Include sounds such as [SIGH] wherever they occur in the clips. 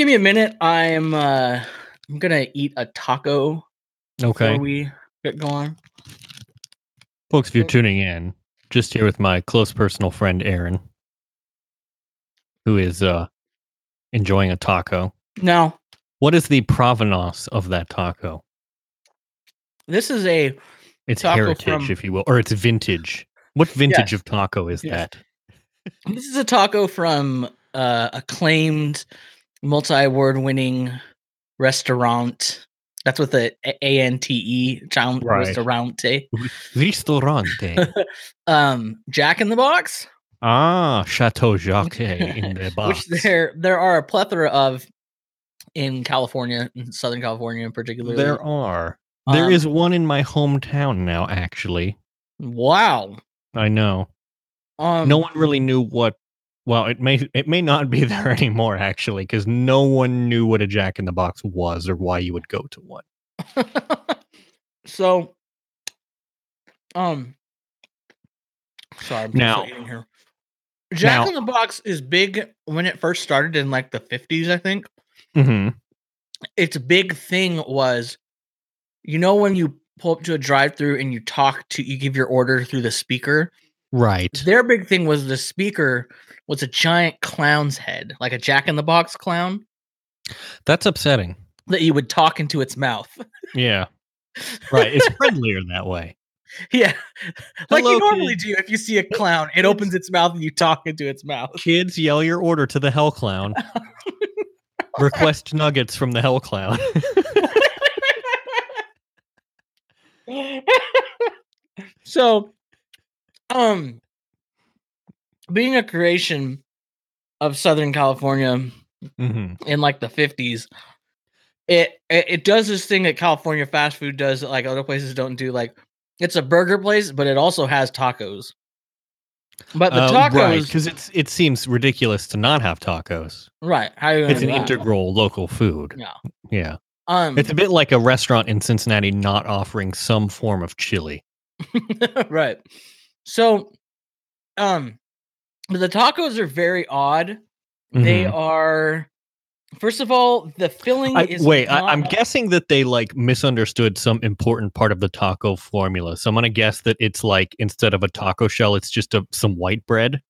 give me a minute. I'm uh I'm gonna eat a taco Okay. before we get going. Folks, if you're tuning in, just here with my close personal friend Aaron, who is uh enjoying a taco. Now, What is the provenance of that taco? this is a It's heritage, from- if you will, or it's vintage. What vintage Yes. of taco is Yes. that? this is a taco from uh acclaimed multi-award winning restaurant. That's with the A N T E town Right. restaurante. Ristorante. [LAUGHS] [LAUGHS] Um Jack in the Box. ah, Chateau Jacques in the [LAUGHS] box. Which there there are a plethora of in California, in Southern California in particular. There are. There is Um, one in my hometown now, actually. wow. I know. Um no one really knew what well it may it may not be [LAUGHS] there anymore actually because no one knew what a jack in the box was or why you would go to one [LAUGHS] so um sorry I'm Now- here. Jack now- in the Box is big when it first started in like the 50s, I think. mm-hmm. Its big thing was you know when you pull up to a drive-through and you talk to you give your order through the speaker. Right Their big thing was the speaker was a giant clown's head, like a Jack in the Box clown that's upsetting that you would talk into its mouth. yeah [LAUGHS] right it's friendlier that way Yeah. like Hello, you normally kids. do if you see a clown, it opens its mouth and you talk into its mouth. kids yell your order to the hell clown [LAUGHS] request nuggets from the hell clown [LAUGHS] so um being a creation of Southern California hmm in like the 50s it, it it does this thing that California fast food does that like other places don't do like it's a burger place but it also has tacos. But the tacos right because it's it seems ridiculous to not have tacos right, how you it's an that? integral local food Yeah. yeah Um it's a bit like a restaurant in cincinnati not offering some form of chili [LAUGHS] right. So, um, the tacos are very odd. They Mhm. are, first of all, the filling I, is wait, I, not- I'm guessing that they like misunderstood some important part of the taco formula. So I'm gonna guess that it's like instead of a taco shell, it's just a, some white bread.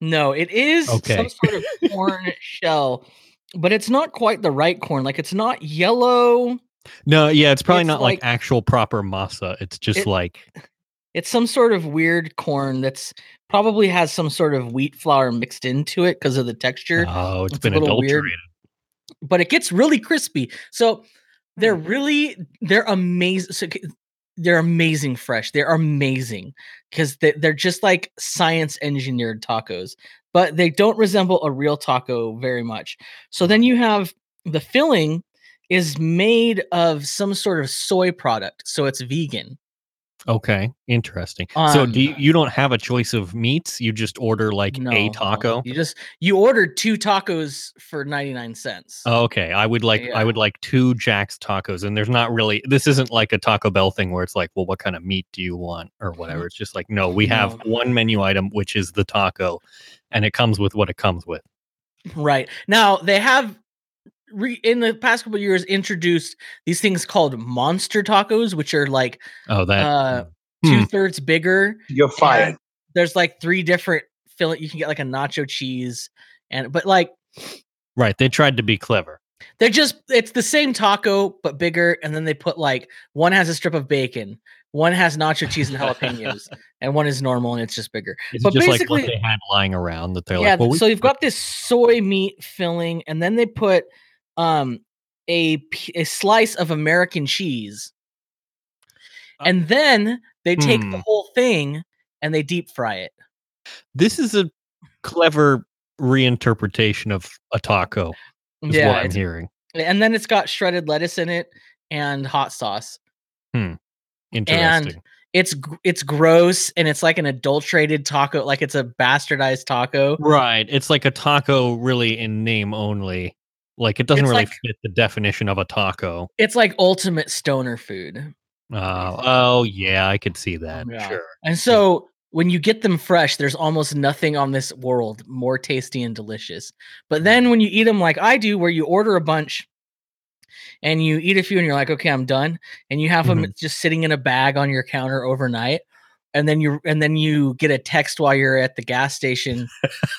No, it is Okay. some sort of corn [LAUGHS] shell, but it's not quite the right corn. Like it's not yellow. No, yeah, it's probably It's not like, like- actual proper masa. It's just It- like It's some sort of weird corn that's probably has some sort of wheat flour mixed into it because of the texture. oh, it's it's a been little weird. adulterated. but it gets really crispy. So they're Hmm. really they're amazing. So they're amazing fresh. They're amazing because they, they're just like science engineered tacos, but they don't resemble a real taco very much. So then you have the filling is made of some sort of soy product, so it's vegan. Okay, interesting. so do Um, you, you don't have a choice of meats? You just order like No, a taco. You just you ordered two tacos for ninety nine cents. Oh, okay, I would like Yeah. I would like two Jack's tacos, and there's not really this isn't like a Taco Bell thing where it's like, well, what kind of meat do you want or whatever. It's just like, no, we have No. one menu item which is the taco, and it comes with what it comes with. Right. Now they have re- in the past couple of years introduced these things called monster tacos, which are like Oh, that uh Hmm. two thirds bigger. You're fired. There's like three different filling. You can get like a nacho cheese, and but like right? They tried to be clever. they're just it's the same taco but bigger, and then they put like one has a strip of bacon, one has nacho cheese and jalapenos, [LAUGHS] and one is normal and it's just bigger. It's But just like what basically- they had lying around that they're yeah like, well, we so you've got this soy meat filling and then they put um a a slice of american cheese Uh, and then they take hmm. the whole thing and they deep fry it this is a clever reinterpretation of a taco. Is what yeah I'm hearing. and then it's got shredded lettuce in it and hot sauce Hmm. Interesting. And it's it's gross and it's like an adulterated taco like it's a bastardized taco Right. It's like a taco really in name only. Like it doesn't It's really like- fit the definition of a taco. it's like ultimate stoner food Uh, oh yeah, I could see that. Yeah. Sure. And so when you get them fresh, there's almost nothing on this world more tasty and delicious. But then when you eat them like I do, where you order a bunch and you eat a few and you're like, okay, I'm done, and you have them Mhm. just sitting in a bag on your counter overnight, and then you and then you get a text while you're at the gas station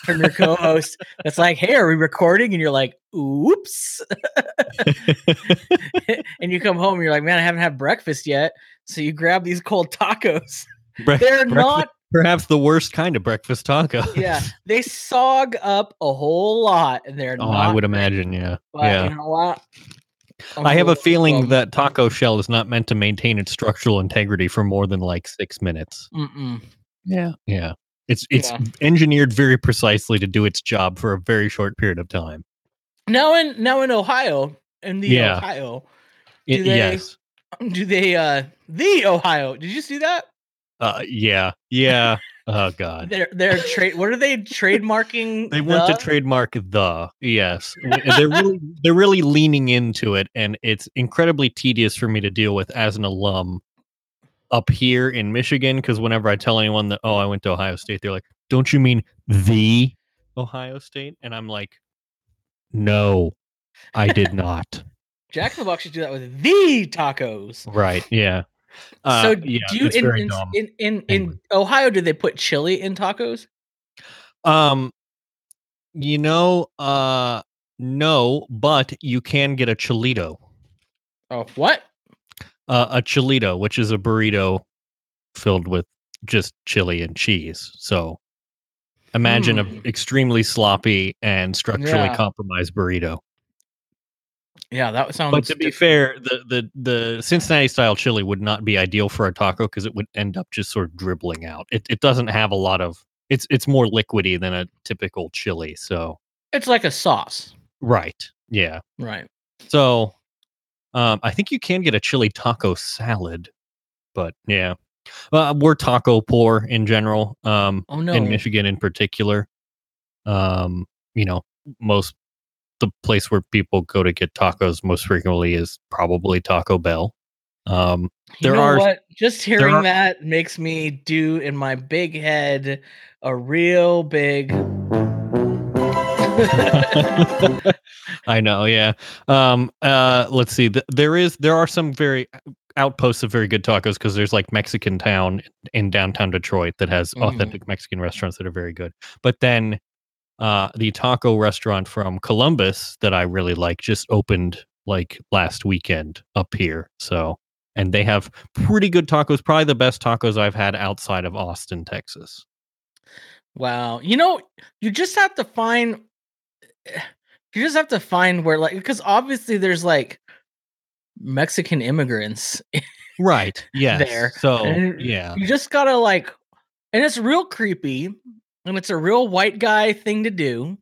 from your co-host that's like, hey, are we recording? And you're like, oops. [LAUGHS] and you come home and you're like, man, I haven't had breakfast yet. So you grab these cold tacos. Bre- [LAUGHS] They're not perhaps the worst kind of breakfast taco. [LAUGHS] yeah, they sog up a whole lot, and they're oh. I would imagine. Yeah. But yeah. you know what? I'm I have a feeling them. that taco shell is not meant to maintain its structural integrity for more than like six minutes. Mm-mm. Yeah. Yeah. It's it's Yeah. engineered very precisely to do its job for a very short period of time. now in now in Ohio, in the Yeah. Ohio, I- Do they- yes. do they uh the Ohio? Did you see that? Uh, yeah. Yeah. Oh God. They're they're trade. What are they trademarking? [LAUGHS] They want the? to trademark the yes. [LAUGHS] They're really they're really leaning into it, and it's incredibly tedious for me to deal with as an alum up here in Michigan. Because whenever I tell anyone that oh I went to Ohio State, they're like, "Don't you mean the Ohio State?" And I'm like, "No, I did not." [LAUGHS] Jack in the Box should do that with the tacos. right? Yeah. Uh, so yeah, do you in in, in in in Ohio? Do they put chili in tacos? Um, you know, uh, no, but you can get a chilito. Oh, what? uh, a chilito, which is a burrito filled with just chili and cheese. So imagine Hmm. an extremely sloppy and structurally Yeah. compromised burrito. Yeah, that sounds. But to be fair, the, the the Cincinnati style chili would not be ideal for a taco because it would end up just sort of dribbling out. It it doesn't have a lot of it's it's more liquidy than a typical chili. So it's like a sauce, right, yeah. right? So um, I think you can get a chili taco salad, but yeah, uh, we're taco poor in general. Um, Oh no, in Michigan in particular, um, you know, most the place where people go to get tacos most frequently is probably Taco Bell. Um, you there know are- what? Just hearing are- that makes me do in my big head a real big. [LAUGHS] I know, yeah. Um, uh, let's see. There is there are some very outposts of very good tacos because there's like Mexican Town in downtown Detroit that has Mhm. authentic Mexican restaurants that are very good. But then uh, the taco restaurant from Columbus that I really like just opened like last weekend up here. So and they have pretty good tacos, probably the best tacos I've had outside of Austin, Texas. Wow. You know, you just have to find you just have to find where like because obviously there's like Mexican immigrants. Right. Yeah. [LAUGHS] There. So And yeah. You just got to like and it's real creepy and it's a real white guy thing to do.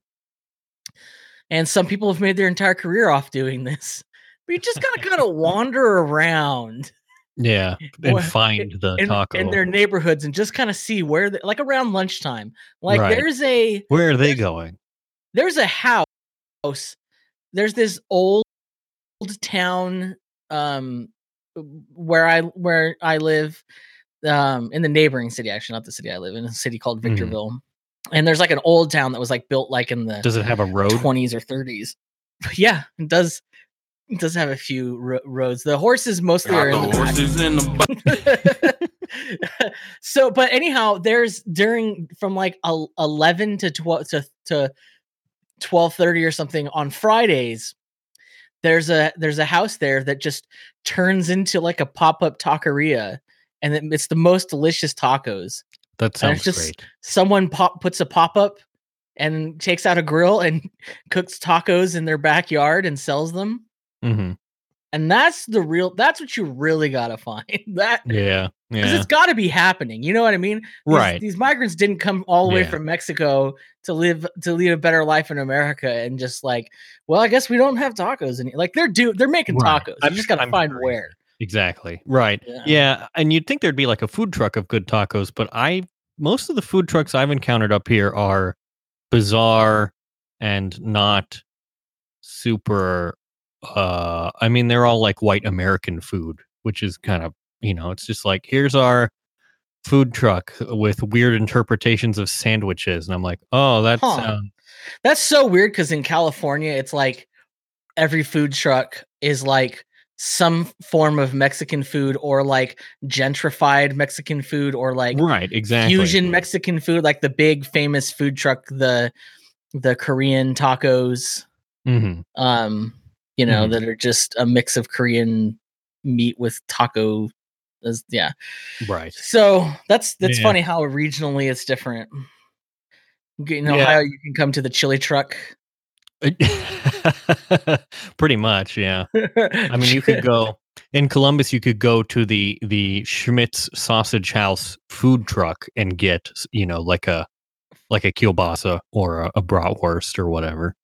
And some people have made their entire career off doing this. But you just got to kind of [LAUGHS] wander around Yeah, and Well, find the in, taco. in their neighborhoods and just kind of see where they like around lunchtime. Like Right. there's a Where are they going? there's a house there's this old old town um where i where i live um in the neighboring city actually not the city i live in a city called Mhm. victorville and there's like an old town that was like built like in the Does it have a road? 20s or 30s [LAUGHS] yeah it does it does have a few ro- roads the horses mostly are in the Got the back. horses in the back. [LAUGHS] so but anyhow there's during from like 11 to 12 to, to 12:30 or something on Fridays there's a there's a house there that just turns into like a pop-up taqueria and it- it's the most delicious tacos That sounds just- great. someone pop puts a pop-up and takes out a grill and [LAUGHS] cooks tacos in their backyard and sells them hmm and that's the real that's what you really got to find [LAUGHS] that Yeah, because yeah, it's got to be happening. You know what I mean? These, right. These migrants didn't come all the way Yeah. from Mexico to live to lead a better life in America and just like, well, I guess we don't have tacos and like they're do they're making Right. tacos. I'm just sure- got to I'm find sure. where. Exactly. Right. Yeah. Yeah. and you'd think there'd be like a food truck of good tacos, but I most of the food trucks I've encountered up here are bizarre and not super uh I mean they're all like white American food, which is kind of, you know, it's just like here's our food truck with weird interpretations of sandwiches, and I'm like, oh, that Huh. sounds That's so weird because in California, it's like every food truck is like some form of Mexican food or like gentrified Mexican food or like right, exactly. fusion Mexican food, like the big famous food truck, the the Korean tacos, Mm-hmm. um, you know, Mhm. that are just a mix of Korean meat with taco. as- Yeah. Right. So that's that's Yeah. funny how regionally it's different. In Yeah. Ohio, you can come to the chili truck. [LAUGHS] Pretty much, yeah. I mean, you could [LAUGHS] go in Columbus. You could go to the the Schmidt's Sausage Haus food truck and get, you know, like a like a kielbasa or a, a bratwurst or whatever,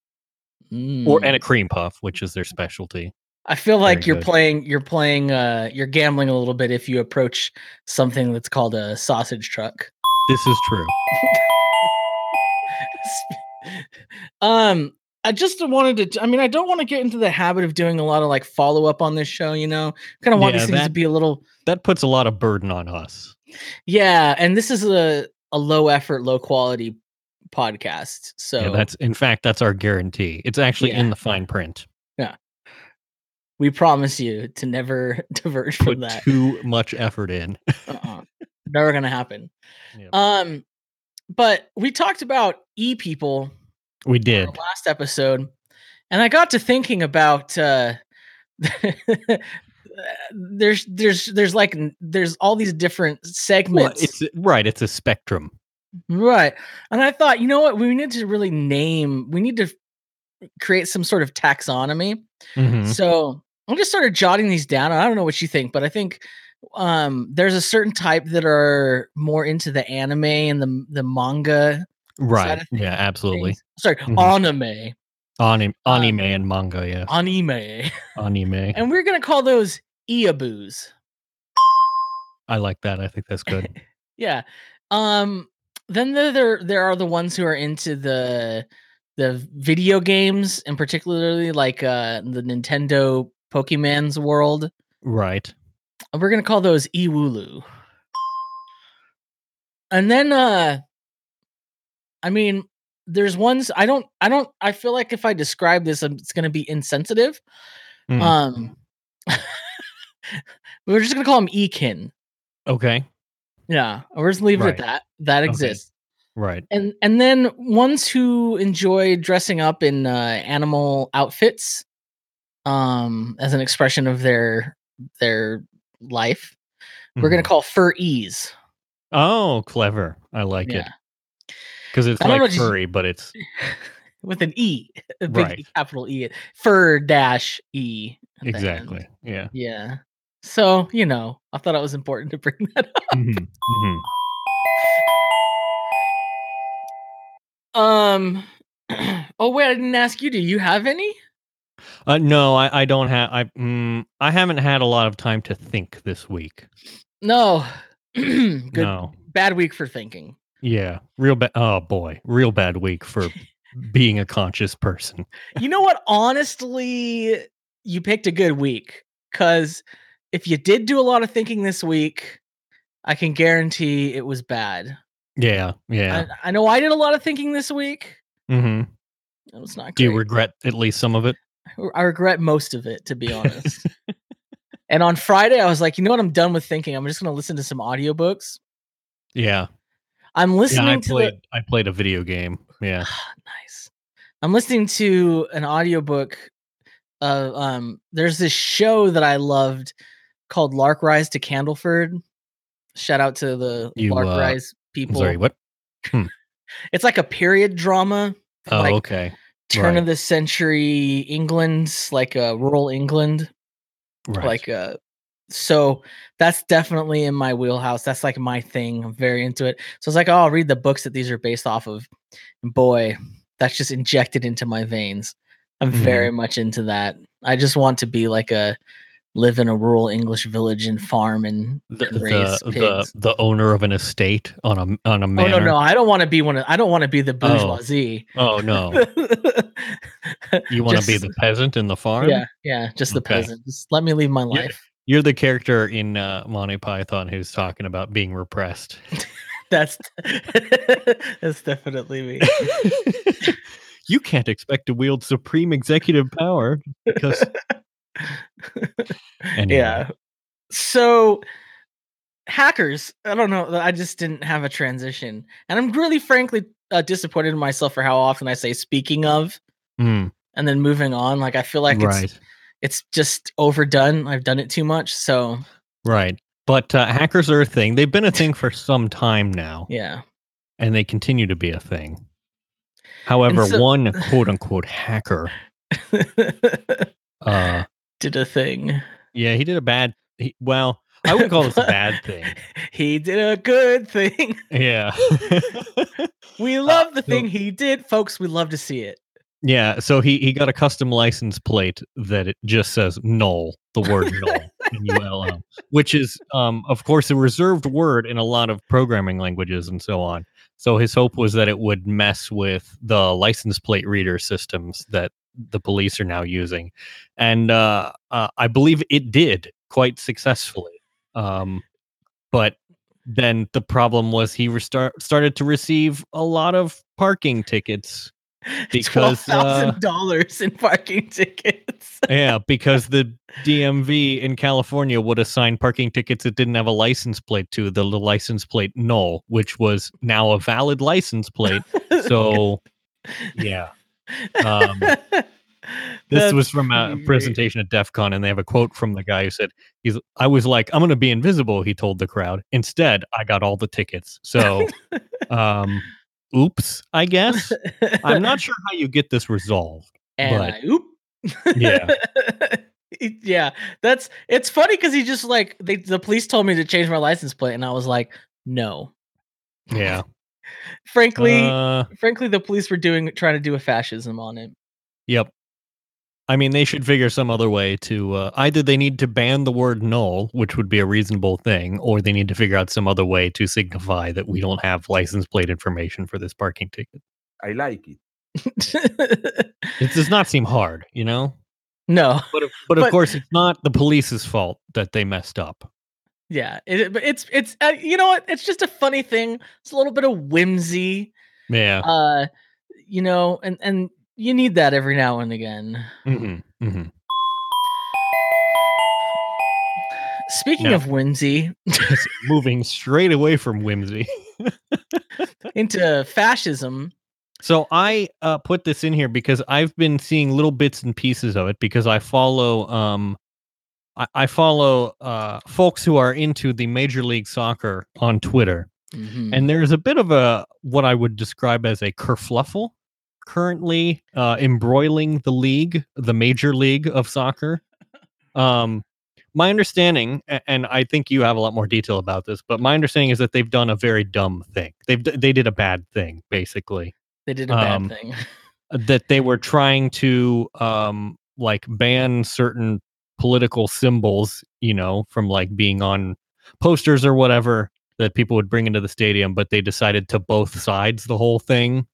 or Mm. and a cream puff, which is their specialty. I feel like Very you're good. playing you're playing uh you're gambling a little bit if you approach something that's called a sausage truck. This is true. [LAUGHS] um I just wanted to I mean I don't want to get into the habit of doing a lot of like follow up on this show, you know. Kind of want Yeah, these things to be a little That puts a lot of burden on us. Yeah, and this is a a low effort, low quality podcast. So Yeah, that's in fact that's our guarantee. It's actually in the fine print. Yeah, we promise you to never [LAUGHS] diverge Put from that. too much effort in. uh-uh. Never gonna happen. [LAUGHS] Um, but we talked about e people We did. last episode, and I got to thinking about uh, [LAUGHS] there's there's there's like there's all these different Well, segments, it's right. It's a spectrum. right? And I thought, you know what, we need to really name. We need to create some sort of taxonomy. Mhm. So I just started jotting these down. I don't know what you think, but I think um there's a certain type that are more into the anime and the the manga Right. Yeah, absolutely. things. Sorry, Mhm. anime, Anim- Um, anime and manga, yeah. anime, anime. [LAUGHS] and we're gonna call those eaboos. I like that. I think that's good. [LAUGHS] Yeah. Um. Then there there there are the ones who are into the the video games, and particularly like uh the Nintendo Pokemon's world. right. We're gonna call those E-wooloo. And then uh I mean there's ones I don't I don't I feel like if I describe this it's gonna be insensitive. Mm. Um we're just gonna call them Ekin. Okay. Yeah, we're just leave it Right. at that. That Okay. exists. Right. And and then ones who enjoy dressing up in uh animal outfits um as an expression of their their life. We're gonna Mhm. call fur ease. Oh, clever. I like it yeah. Because it's I don't know, like furry, but it's [LAUGHS] with an E, a big Right. Capital E, fur dash E. at the end. exactly. Yeah. Yeah. So, you know, I thought it was important to bring that up. Mhm, mhm. Um, [CLEARS THROAT] oh, wait, I didn't ask you. Do you have any? Uh, no, I, I don't have. I mm, I haven't had a lot of time to think this week. No. [CLEARS THROAT] Good. No. Bad week for thinking. Yeah. Real bad. Oh boy, real bad week for being a conscious person. You know what? Honestly, you picked a good week because if you did do a lot of thinking this week, I can guarantee it was bad. Yeah. Yeah. I, I know I did a lot of thinking this week. Mm-hmm. It was not Do you regret at least some of it? I regret most of it, to be honest. [LAUGHS] and on Friday, I was like, you know what? I'm done with thinking. I'm just going to listen to some audiobooks. Yeah. I'm listening Yeah. I to played. I played a video game. Yeah. nice. I'm listening to an audiobook. Uh, um, there's this show that I loved called Lark Rise to Candleford. Shout out to the You, Lark uh, Rise I'm people. sorry. What? [LAUGHS] It's like a period drama. Oh, like okay. turn right. of the century England, like uh, rural England. Right. like uh so that's definitely in my wheelhouse that's like my thing i'm very into it so it's like oh i'll read the books that these are based off of and boy that's just injected into my veins i'm Mhm. very much into that i just want to be like a live in a rural english village and farm and, the, raise the, the pigs the owner of an estate on a on a oh manor. no no i don't want to be one of i don't want to be the Oh. bourgeoisie Oh no. [LAUGHS] You want to be the peasant in the farm? yeah yeah just the Okay. peasant just let me leave my life You're the character in uh, Monty Python who's talking about being repressed. [LAUGHS] That's [LAUGHS] that's definitely me. [LAUGHS] you can't expect to wield supreme executive power because. Anyway. Yeah. So hackers, I don't know. I just didn't have a transition, and I'm really, frankly, uh, disappointed in myself for how often I say "speaking of" Mm, and then moving on. Like I feel like right. it's it's just overdone. I've done it too much. So Right. But uh, hackers are a thing. They've been a thing for some time now, yeah. and they continue to be a thing. However, so- one [LAUGHS] quote unquote hacker, uh, Did a thing. yeah, he did a bad. He, well, I wouldn't call this a bad [LAUGHS] thing. he did a good thing. Yeah. [LAUGHS] We love the so- thing he did, folks. We love to see it. Yeah. So he, he got a custom license plate that it just says null, the word [LAUGHS] null, N-U-L-L, which is, um, of course, a reserved word in a lot of programming languages and so on. So his hope was that it would mess with the license plate reader systems that the police are now using. And uh, uh, I believe it did quite successfully. Um, but then the problem was he restart, started to receive a lot of parking tickets [LAUGHS] Because, uh, thousand dollars in parking tickets. [LAUGHS] yeah, because the DMV in California would assign parking tickets that didn't have a license plate to the, license plate null, which was now a valid license plate. [LAUGHS] So, yeah. Um, this That's was from a presentation at DEF CON, and they have a quote from the guy who said, "He's I was like, I'm going to be invisible." He told the crowd. Instead, I got all the tickets. So, um, oops, I guess. I'm not [LAUGHS] sure how you get this resolved. and but- I, oop. Yeah. [LAUGHS] Yeah, that's it's funny because he just like they the police told me to change my license plate, and I was like, no. Yeah. [LAUGHS] Frankly, Uh, frankly, the police were doing trying to do a fascism on it. Yep. I mean, they should figure some other way to uh, either they need to ban the word null, which would be a reasonable thing, or they need to figure out some other way to signify that we don't have license plate information for this parking ticket. I like it. [LAUGHS] It does not seem hard, you know? no, But of, but of But- course, it's not the police's fault that they messed up. yeah, it, it's it's uh, you know what? It's just a funny thing. It's a little bit of whimsy, Yeah. uh, you know, and and you need that every now and again. hmm hmm Speaking No. of whimsy, [LAUGHS] Moving straight away from whimsy. into fascism. So I uh, put this in here because I've been seeing little bits and pieces of it because I follow um I, I follow uh folks who are into the Major League Soccer on Twitter. Mhm. And there's a bit of a what I would describe as a kerfluffle currently uh embroiling the league, the major league of soccer. Um my understanding, and I think you have a lot more detail about this, but my understanding is that they've done a very dumb thing. They've they did a bad thing, basically they did a bad um, thing. that they were [LAUGHS] trying to um like ban certain political symbols you know from like being on posters or whatever that people would bring into the stadium but they decided to both sides the whole thing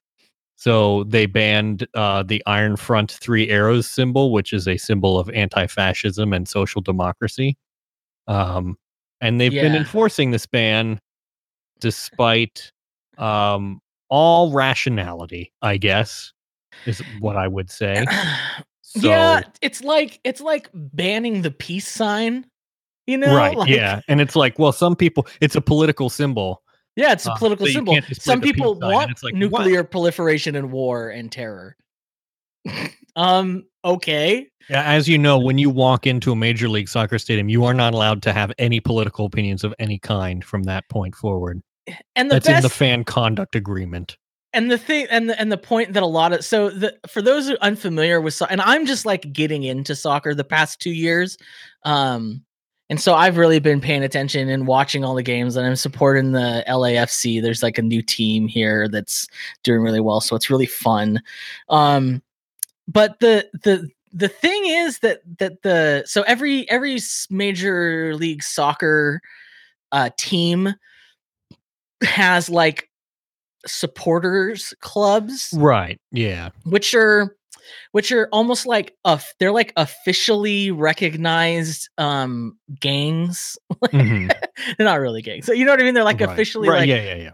so they banned uh, the iron front three arrows symbol which is a symbol of anti-fascism and social democracy um, and they've been enforcing this ban despite um, all rationality i guess is what I would say. [CLEARS THROAT] So, yeah, it's like it's like banning the peace sign. You know, right, Like- yeah, and it's like, well, some people, it's a political symbol. Yeah, it's a Uh, political so symbol. Some people want like, what? nuclear proliferation and war and terror. [LAUGHS] um. Okay. Yeah, as you know, when you walk into a major league soccer stadium, you are not allowed to have any political opinions of any kind from that point forward. [SIGHS] And the That's best in the fan conduct agreement. and the thing and the and the point that a lot of so the for those who are unfamiliar with so and I'm just like getting into soccer the past two years, um, and so I've really been paying attention and watching all the games and I'm supporting the LAFC. There's like a new team here that's doing really well, so it's really fun. Um, but the the the thing is that that the so every every major league soccer uh team has like supporters clubs Right. Yeah. which are which are almost like a they're like officially recognized um gangs. [LAUGHS] Mhm. they're not really gangs. So you know what I mean? They're like Right. officially Right, like yeah, yeah, yeah.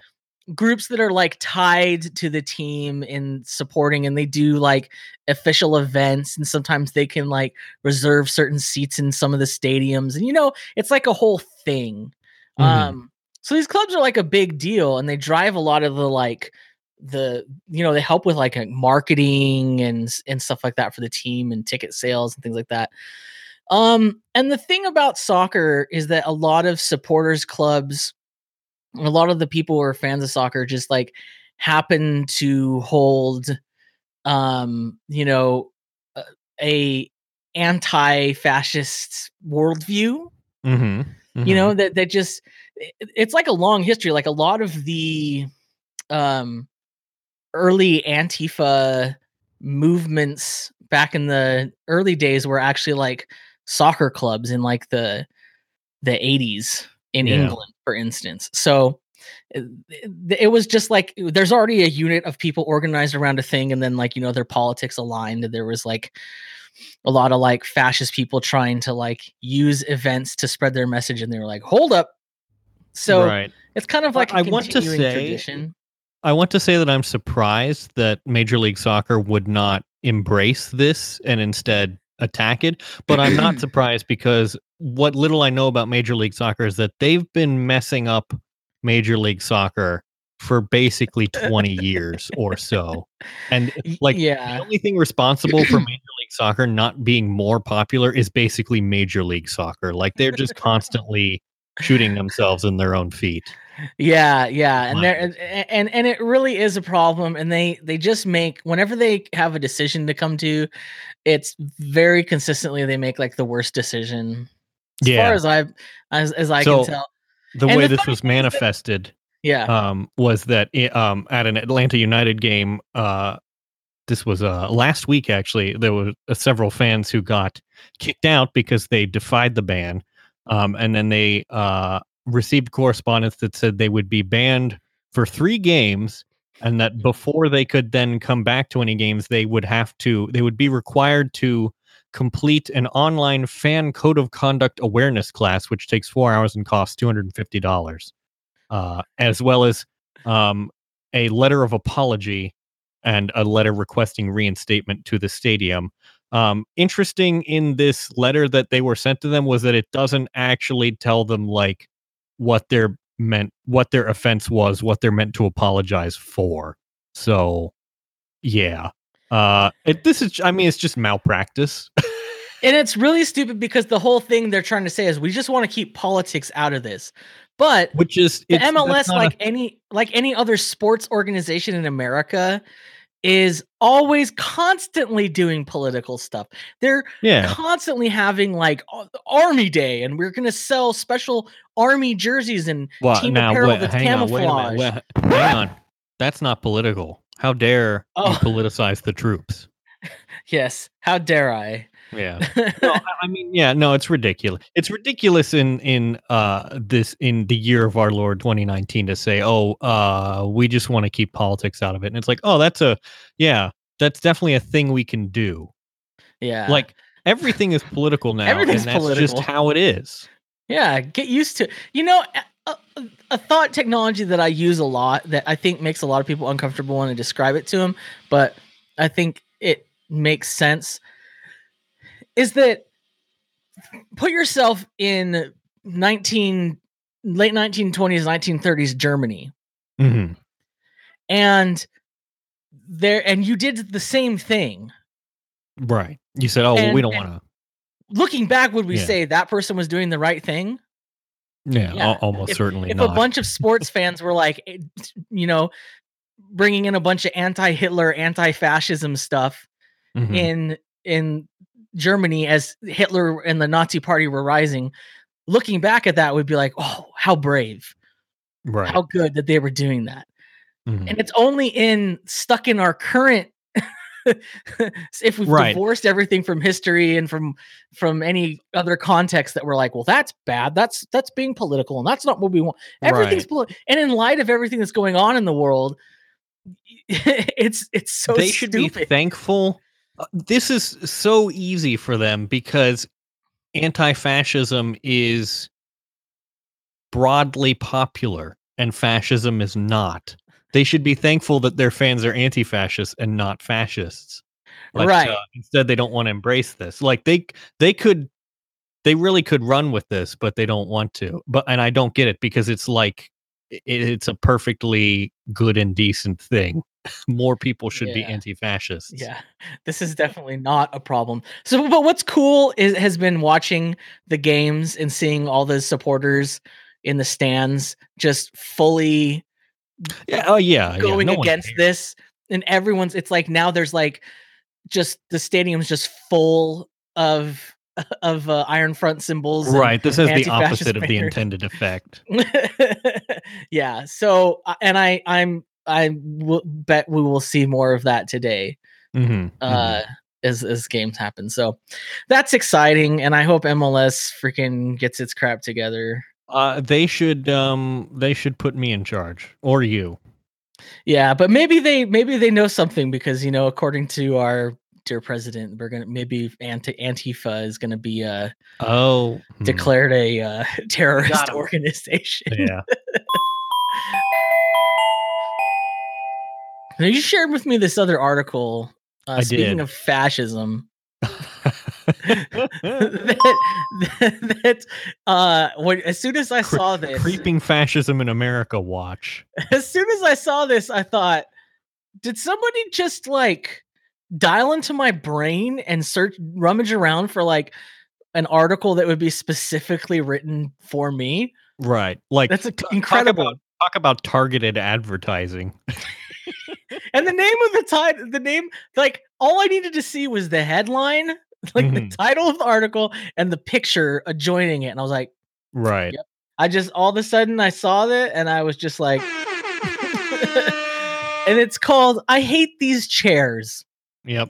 groups that are like tied to the team in supporting and they do like official events and sometimes they can like reserve certain seats in some of the stadiums and you know it's like a whole thing Mhm. um so these clubs are like a big deal and they drive a lot of the like the you know they help with like marketing and and stuff like that for the team and ticket sales and things like that um and the thing about soccer is that a lot of supporters clubs a lot of the people who are fans of soccer just like happen to hold um you know a, anti-fascist worldview Mhm, you mhm. know that that just it- it's like a long history like a lot of the um early antifa movements back in the early days were actually like soccer clubs in like the the 80s in Yeah. England for instance so eh, it, it was just like there's already a unit of people organized around a thing and then like you know their politics aligned there was like a lot of like fascist people trying to like use events to spread their message and they were like hold up so right. it's kind of like a I want to say- tradition I want to say that I'm surprised that Major League Soccer would not embrace this and instead attack it. But I'm not [CLEARS THROAT] surprised because what little I know about Major League Soccer is that they've been messing up Major League Soccer for basically 20 years or so. And [LAUGHS] like the only thing responsible for Major League Soccer not being more popular is basically Major League Soccer. Like they're just [LAUGHS] constantly shooting themselves in their own feet. Yeah, yeah, and there and, and and it really is a problem. And they they just make whenever they have a decision to come to, it's very consistently they make like the worst decision. As Yeah. far as I as as I So- can tell. The And way the this was is that- manifested Yeah. um, was that it, um, at an Atlanta United game, uh, this was uh, last week actually, there were uh, several fans who got kicked out because they defied the ban. Um, and then they uh, received correspondence that said they would be banned for three games and that before they could then come back to any games, they would have to, they would be required to complete an online fan code of conduct awareness class, which takes four hours and costs $250 uh, as well as um, a letter of apology and a letter requesting reinstatement to the stadium. Um, interesting in this letter that they were sent to them was that it doesn't actually tell them like what their meant, what their offense was, what they're meant to apologize for. So, yeah, uh, it, this is, I mean, it's just malpractice. [LAUGHS] And it's really stupid because the whole thing they're trying to say is we just want to keep politics out of this. But which is the MLS, not a- like any like any other sports organization in America, is always constantly doing political stuff. They're yeah, constantly having like Army Day, and we're gonna sell special Army jerseys and Well, team now apparel wait, that's hang on, wait minute. camouflage. wait, hang on. That's not political. How dare Oh. you politicize the troops? [LAUGHS] yes, how dare I? Yeah. [LAUGHS] No, I, I mean, yeah, no, it's ridiculous. It's ridiculous in in uh this in the year of our Lord 2019 to say, "Oh, uh we just want to keep politics out of it." And it's like, "Oh, that's a yeah, that's definitely a thing we can do." yeah, Like everything is political now, Everything's and that's political. just how it is. Yeah, get used to. You know, a, a, a thought technology that I use a lot that I think makes a lot of people uncomfortable when I describe it to them, but I think it makes sense. Is that put yourself in 19 late 1920s 1930s Germany Mhm. and there and you did the same thing. Right. You said, "Oh, well, we don't want to." Looking back would we Yeah. say that person was doing the right thing? Yeah, yeah, al- almost certainly if not. a bunch of sports [LAUGHS] fans were like eh, you know bringing in a bunch of anti-hitler anti-fascism stuff Mhm. in in germany as hitler and the nazi party were rising looking back at that would be like oh how brave right. how good that they were doing that Mhm. and it's only in stuck in our current [LAUGHS] if we've Right. divorced everything from history and from from any other context that we're like well that's bad that's that's being political and that's not what we want everything's Right. poli- and in light of everything that's going on in the world [LAUGHS] it's it's so they should be thankful this is so easy for them because anti-fascism is broadly popular and fascism is not. They should be thankful that their fans are anti-fascists and not fascists. But, Right. uh, instead, they don't want to embrace this. Like they they could they really could run with this, but they don't want to. But and I don't get it because it's like it's a perfectly good and decent thing. [LAUGHS] More people should be anti-fascists. Yeah, [LAUGHS] this is definitely not a problem. So, but what's cool is has been watching the games and seeing all the supporters in the stands just fully Yeah. Oh yeah. yeah, going no against this, and everyone's. It's like now there's like just the stadium's just full of [LAUGHS] of uh, Iron Front symbols. Right. This is the opposite of the intended effect. yeah. So, uh, and I, I'm, I will bet we will see more of that today. hmm uh as as games happen. So that's exciting and I hope MLS freaking gets its crap together. uh, they should um they should put me in charge or you. Yeah, but maybe they maybe they know something because you know according to our dear president we're going to maybe anti Antifa is going to be uh Oh, hmm, declared a uh, [LAUGHS] terrorist organization. yeah. [LAUGHS] Now, you shared with me this other article uh, speaking did. of fascism that, [LAUGHS] [LAUGHS] that, that uh when as soon as I Cre- saw this Creeping fascism in America watch. [LAUGHS] as soon as I saw this, I thought, did somebody just like dial into my brain and search rummage around for like an article that would be specifically written for me? Right. Like That's a- t- talk incredible. about- Talk about targeted advertising. [LAUGHS] And the name of the title, the name, like all I needed to see was the headline, [LAUGHS] like the Mhm. title of the article and the picture adjoining it. And I was like, Right. Yep. I just all of a sudden I saw that and I was just like, [LAUGHS] and it's called I Hate These Chairs. Yep.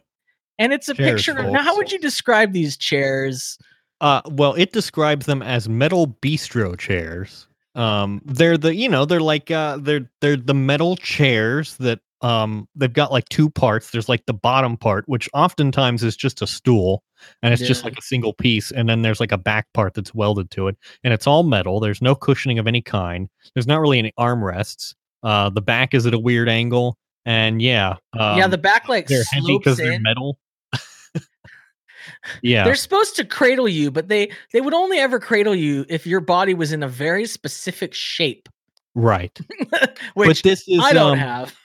And it's a Chairs, picture. Now, how would you describe these chairs? Uh, well, it describes them as metal bistro chairs. Um, they're the you know they're like uh they're they're the metal chairs that um they've got like two parts. There's like the bottom part, which oftentimes is just a stool, and it's just like a single piece, and then there's like a back part that's welded to it, and it's all metal. There's no cushioning of any kind. There's not really any armrests. Uh, the back is at a weird angle, and yeah, um, yeah, the back like they're heavy because they're metal. Yeah, They're supposed to cradle you, but they they would only ever cradle you if your body was in a very specific shape, right. [LAUGHS] which but this is I don't um, have.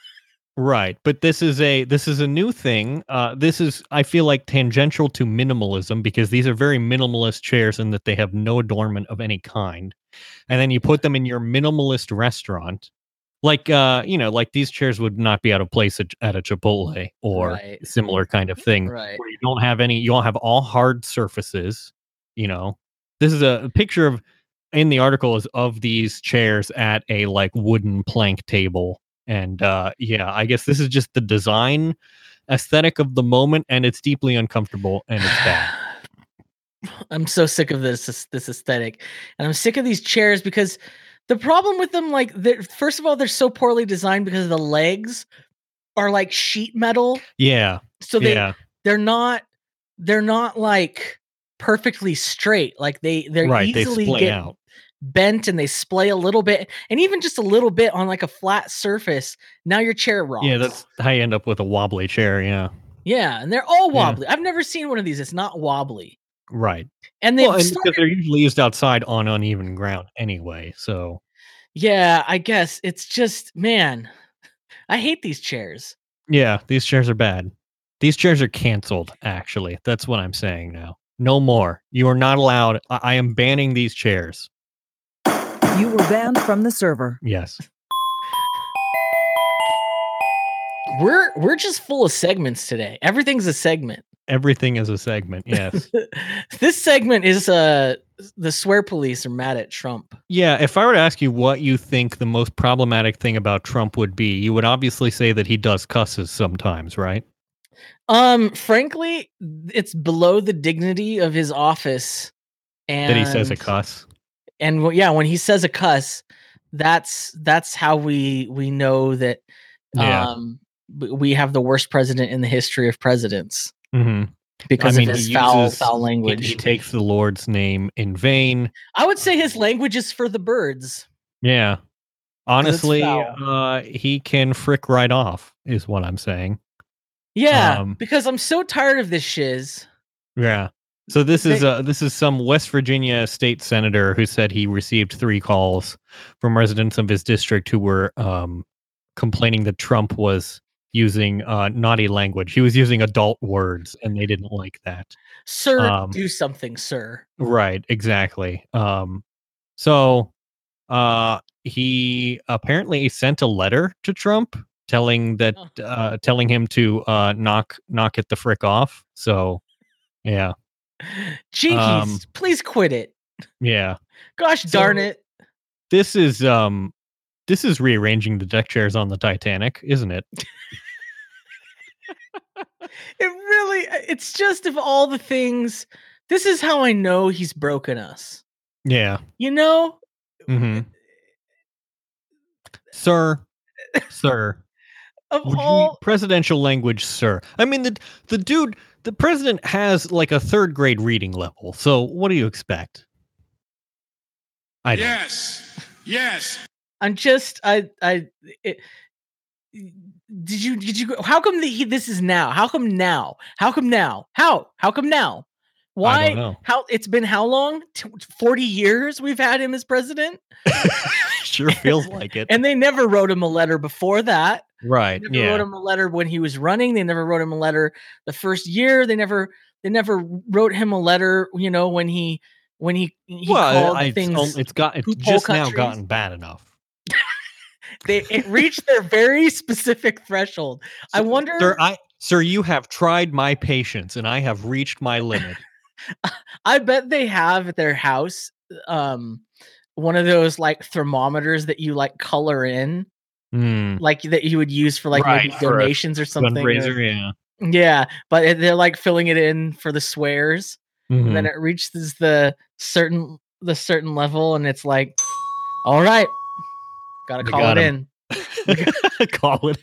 Right, but this is a this is a new thing. Uh, this is I feel like tangential to minimalism because these are very minimalist chairs in that they have no adornment of any kind, and then you put them in your minimalist restaurant, like uh you know like these chairs would not be out of place at, at a Chipotle or Right. similar kind of thing Right. where you don't have any you don't have all hard surfaces. You know, this is a picture of in the article is of these chairs at a like wooden plank table and uh yeah i guess this is just the design aesthetic of the moment and it's deeply uncomfortable and it's bad [SIGHS] I'm so sick of this- this aesthetic, and I'm sick of these chairs because the problem with them, like, they're- first of all, they're so poorly designed because the legs are like sheet metal, yeah so they yeah they're not they're not like perfectly straight. Like they they're right easily splay get out bent and they splay a little bit, and even just a little bit on like a flat surface. Now your chair rocks. yeah that's how you end up with a wobbly chair yeah yeah, and they're all Yeah. wobbly. I've never seen one of these. It's not wobbly, right. And they've well, started because they're usually used outside on uneven ground anyway so Yeah, I guess it's just man, I hate these chairs. yeah these chairs are bad. These chairs are canceled actually that's what i'm saying now. No more. You are not allowed i, I am banning these chairs. You were banned from the server. yes We're we're just full of segments today. Everything's a segment. everything is a segment [LAUGHS] yes this segment is uh the swear police are mad at Trump. Yeah, if I were to ask you what you think the most problematic thing about Trump would be, you would obviously say that he does cusses sometimes, right? Um, frankly, it's below the dignity of his office. And That he says a cuss. And wh- yeah, when he says a cuss, that's that's how we we know that Yeah. um w- we have the worst president in the history of presidents. hmm because mean, of he his foul uses- foul He, language. he takes the Lord's name in vain. I would say his language is for the birds. Yeah. Honestly, uh, he can frick right off, is what I'm saying. Yeah, Um, because I'm so tired of this shiz. Yeah. So this is They- uh this is some West Virginia state senator who said he received three calls from residents of his district who were um complaining that Trump was using uh naughty language. He was using adult words and they didn't like that. Sir, um, do something, sir. Right, exactly. Um so uh he apparently sent a letter to Trump telling that uh telling him to uh knock knock it the frick off. So yeah. Jinkies, um, please quit it. Yeah. Gosh darn so- it. This is um this is rearranging the deck chairs on the Titanic, isn't it? [LAUGHS] It really it's just of all the things, this is how I know he's broken us. Yeah. You know? mm-hmm. Sir, sir, Of would all presidential language, sir? I mean the the dude, the president has like a third grade reading level. So what do you expect? I don't. Yes. Yes. I'm just I I it, did you did you how come the, he, this is now? How come now? How come now? How? How come now? Why? How it's been how long? 40 years we've had him as president [LAUGHS] sure feels [LAUGHS] like it. and they never wrote him a letter before that. right. They never wrote him a letter when he was running. They never wrote him a letter the first year. They never they never wrote him a letter, you know, when he when he he Well, called I, it's, things it's got it's just now gotten bad enough. They it reached their very specific threshold. I wonder Sir, I sir, you have tried my patience and I have reached my limit. [LAUGHS] I bet they have at their house um one of those like thermometers that you like color in, Hmm. like that you would use for like maybe Right, for donations or something. or- yeah. yeah, but they're like filling it in for the swears. Mhm. And then it reaches the certain the certain level, and it's like, all right, [LAUGHS] gotta call got it him. in. Call [LAUGHS] it.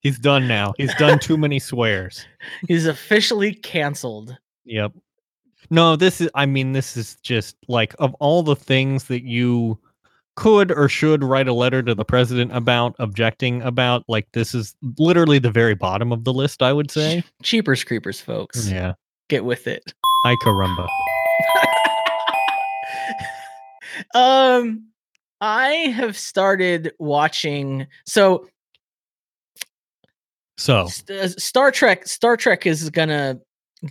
He's done now. He's done too many swears. He's officially canceled. Yep. No, this is I mean this is just like of all the things that you could or should write a letter to the president about objecting about like this is literally the very bottom of the list I would say. Cheapers creepers, folks. Yeah. Get with it. I caramba. [LAUGHS] um I have started watching so So, St- uh, Star Trek Star Trek is gonna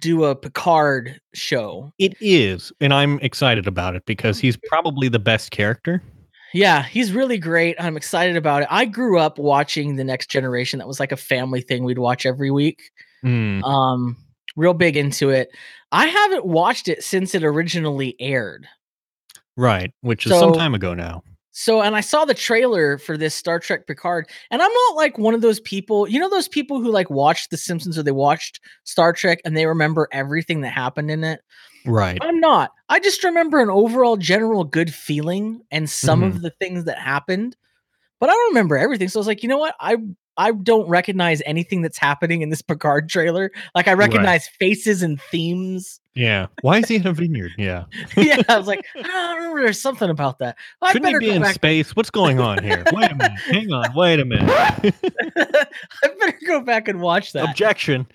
do a Picard show. it is and I'm excited about it because he's probably the best character. Yeah, he's really great. I'm excited about it. I grew up watching The Next Generation. That was like a family thing we'd watch every week. Mm, Um, real big into it. I haven't watched it since it originally aired. right, which is some time ago now. So, and I saw the trailer for this Star Trek Picard, and I'm not like one of those people, you know, those people who like watched The Simpsons or they watched Star Trek and they remember everything that happened in it. Right. I'm not. I just remember an overall general good feeling and some Mm-hmm. of the things that happened, but I don't remember everything. So I was like, you know what? I I don't recognize anything that's happening in this Picard trailer. Like I recognize faces and themes. Yeah. Why is he in a vineyard? Yeah. [LAUGHS] yeah, I was like, I don't remember there's something about that. I Shouldn't he be in back. space? What's going on here? Wait a minute. Hang on. Wait a minute. [LAUGHS] I better go back and watch that. Objection.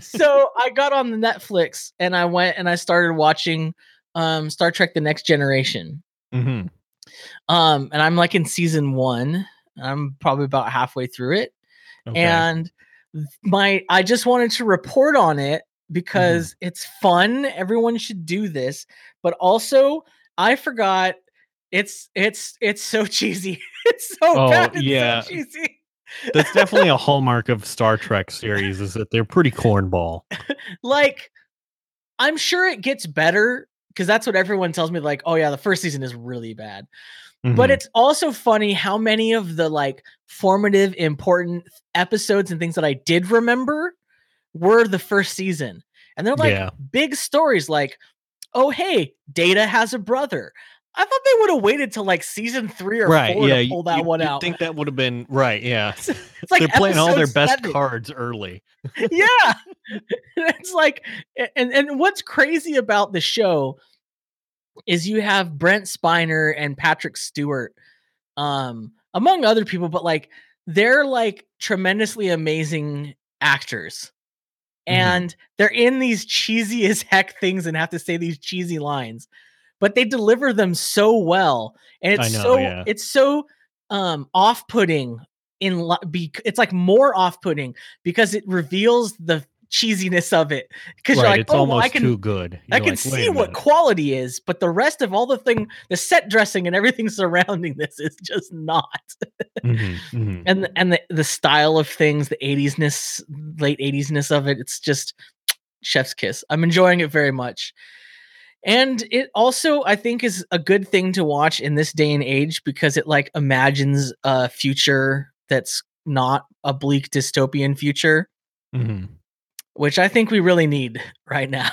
so I got on the Netflix and I went and I started watching um Star Trek The Next Generation. hmm Um and I'm like in season 1. I'm probably about halfway through it. Okay. And my I just wanted to report on it because Mm-hmm. it's fun. Everyone should do this. But also I forgot it's it's it's so [LAUGHS] cheesy. It's so Oh, bad. It's yeah. so cheesy. That's definitely a [LAUGHS] hallmark of Star Trek series is that they're pretty cornball. [LAUGHS] like i'm sure it gets better because that's what everyone tells me like oh yeah the first season is really bad but Mhm. it's also funny how many of the like formative important episodes and things that i did remember were the first season and they're like Yeah. big stories like oh hey data has a brother I thought they would have waited till like season three or right? four Yeah, to pull that you, one out. think that would have been right. Yeah, [LAUGHS] it's like they're playing all their best seven. cards early. [LAUGHS] yeah [LAUGHS] it's like and and what's crazy about the show is you have brent spiner and patrick stewart um among other people but like they're like tremendously amazing actors Mhm. and they're in these cheesy as heck things and have to say these cheesy lines but they deliver them so well and it's know, so yeah. it's so um off-putting in be it's like more off-putting because it reveals the cheesiness of it because Right, you're like it's oh well, i can too good. i You're can like, see what quality is but the rest of all the thing the set dressing and everything [LAUGHS] surrounding this is just not Mhm, [LAUGHS] mhm. and and the, the style of things the 80s-ness late 80s-ness of it it's just chef's kiss i'm enjoying it very much and it also i think is a good thing to watch in this day and age because it like imagines a future that's not a bleak dystopian future Mhm. Which i think we really need [LAUGHS] right now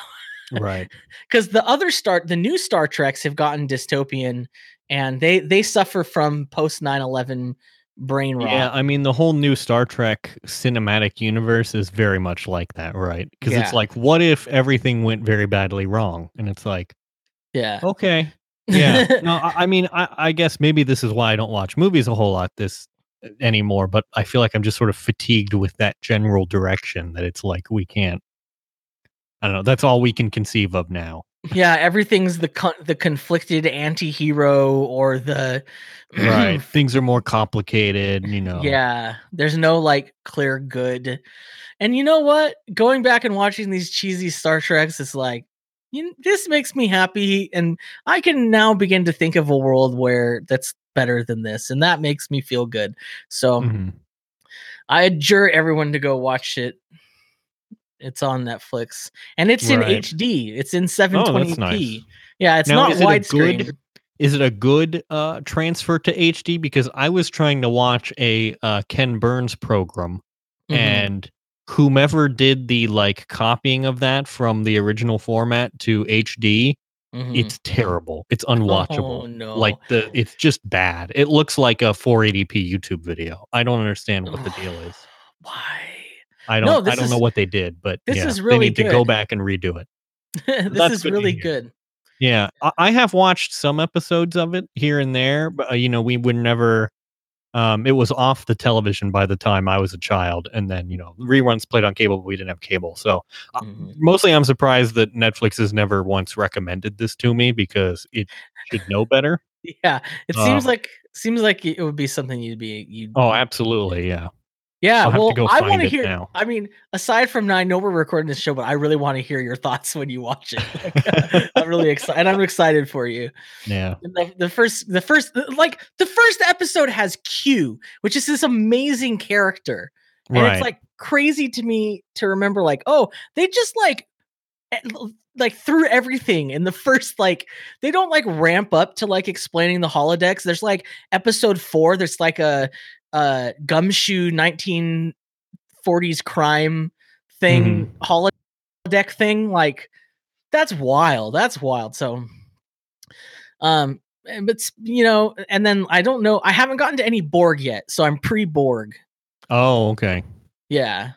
Right. [LAUGHS] because the other start the new star treks have gotten dystopian and they they suffer from post 9-11 brain rot Yeah, I mean the whole new Star Trek cinematic universe is very much like that, right? Because Yeah. it's like, what if everything went very badly wrong? And it's like, yeah okay, [LAUGHS] yeah. no, I, I mean, I, I guess maybe this is why I don't watch movies a whole lot this anymore. But I feel like I'm just sort of fatigued with that general direction that it's like we can't. I don't know. That's all we can conceive of now. yeah everything's the con- the conflicted anti-hero or the Right. [CLEARS THROAT] Things are more complicated. You know. yeah there's no like clear good and you know what going back and watching these cheesy star treks is like you this makes me happy and i can now begin to think of a world where that's better than this and that makes me feel good so Mhm. i adjure everyone to go watch it it's on netflix and it's in hd it's in Oh, 720p that's nice. yeah it's Now, not is it a widescreen good- Is it a good uh, transfer to HD? Because I was trying to watch a uh, Ken Burns program, Mhm. and whomever did the like copying of that from the original format to HD, Mhm. it's terrible. It's unwatchable. Oh, no. Like the, it's just bad. It looks like a 480p YouTube video. I don't understand what the deal [SIGHS] is. why I don't. this I don't know what they did, but this yeah, is they really need to go back and redo it. [LAUGHS] this That's is good really good Yeah, I, I have watched some episodes of it here and there, but uh, you know, we would never. Um, it was off the television by the time I was a child, and then you know, reruns played on cable, but we didn't have cable. So uh, Mhm. mostly, I'm surprised that Netflix has never once recommended this to me because it should know better. [LAUGHS] yeah it seems Um, like seems like it would be something you'd be you Oh, absolutely, yeah. Yeah I'll well i want to hear now. i mean aside from now i know we're recording this show but i really want to hear your thoughts when you watch it. Like, [LAUGHS] i'm really excited and i'm excited for you. Yeah, the, the first the first like the first episode has q which is this amazing character. And right. it's like crazy to me to remember like oh they just like eh, like threw everything in the first like they don't like ramp up to like explaining the holodecks. There's like episode four there's like a uh gumshoe 1940s crime thing holodeck thing like that's wild that's wild so um but you know and then i don't know i haven't gotten to any borg yet so i'm pre-borg oh, okay. yeah.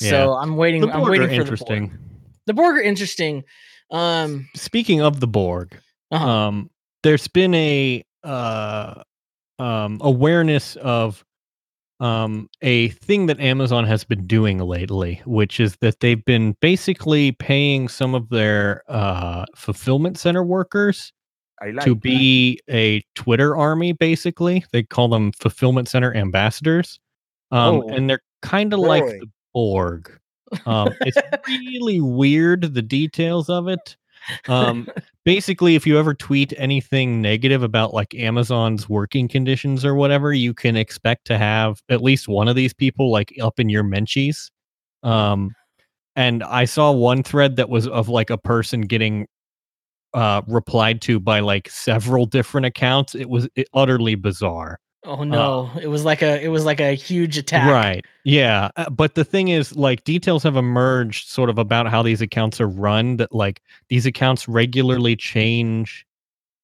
Yeah. So I'm waiting. The I'm waiting are for interesting. the Borg. The Borg are interesting. Um. Speaking of the Borg, uh-huh. um there's been a uh um awareness of um a thing that Amazon has been doing lately which is that they've been basically paying some of their uh fulfillment center workers like to that. be a Twitter army basically. They call them fulfillment center ambassadors. Um Oh, and they're kind of like the Borg. Um it's [LAUGHS] really weird the details of it. Um basically if you ever tweet anything negative about like amazon's working conditions or whatever you can expect to have at least one of these people like up in your menchies um and i saw one thread that was of like a person getting uh replied to by like several different accounts. It was utterly bizarre oh no! it was like a. It was like a huge attack. Right. Yeah. Uh, But the thing is, like, details have emerged sort of about how these accounts are run that, like, these accounts regularly change,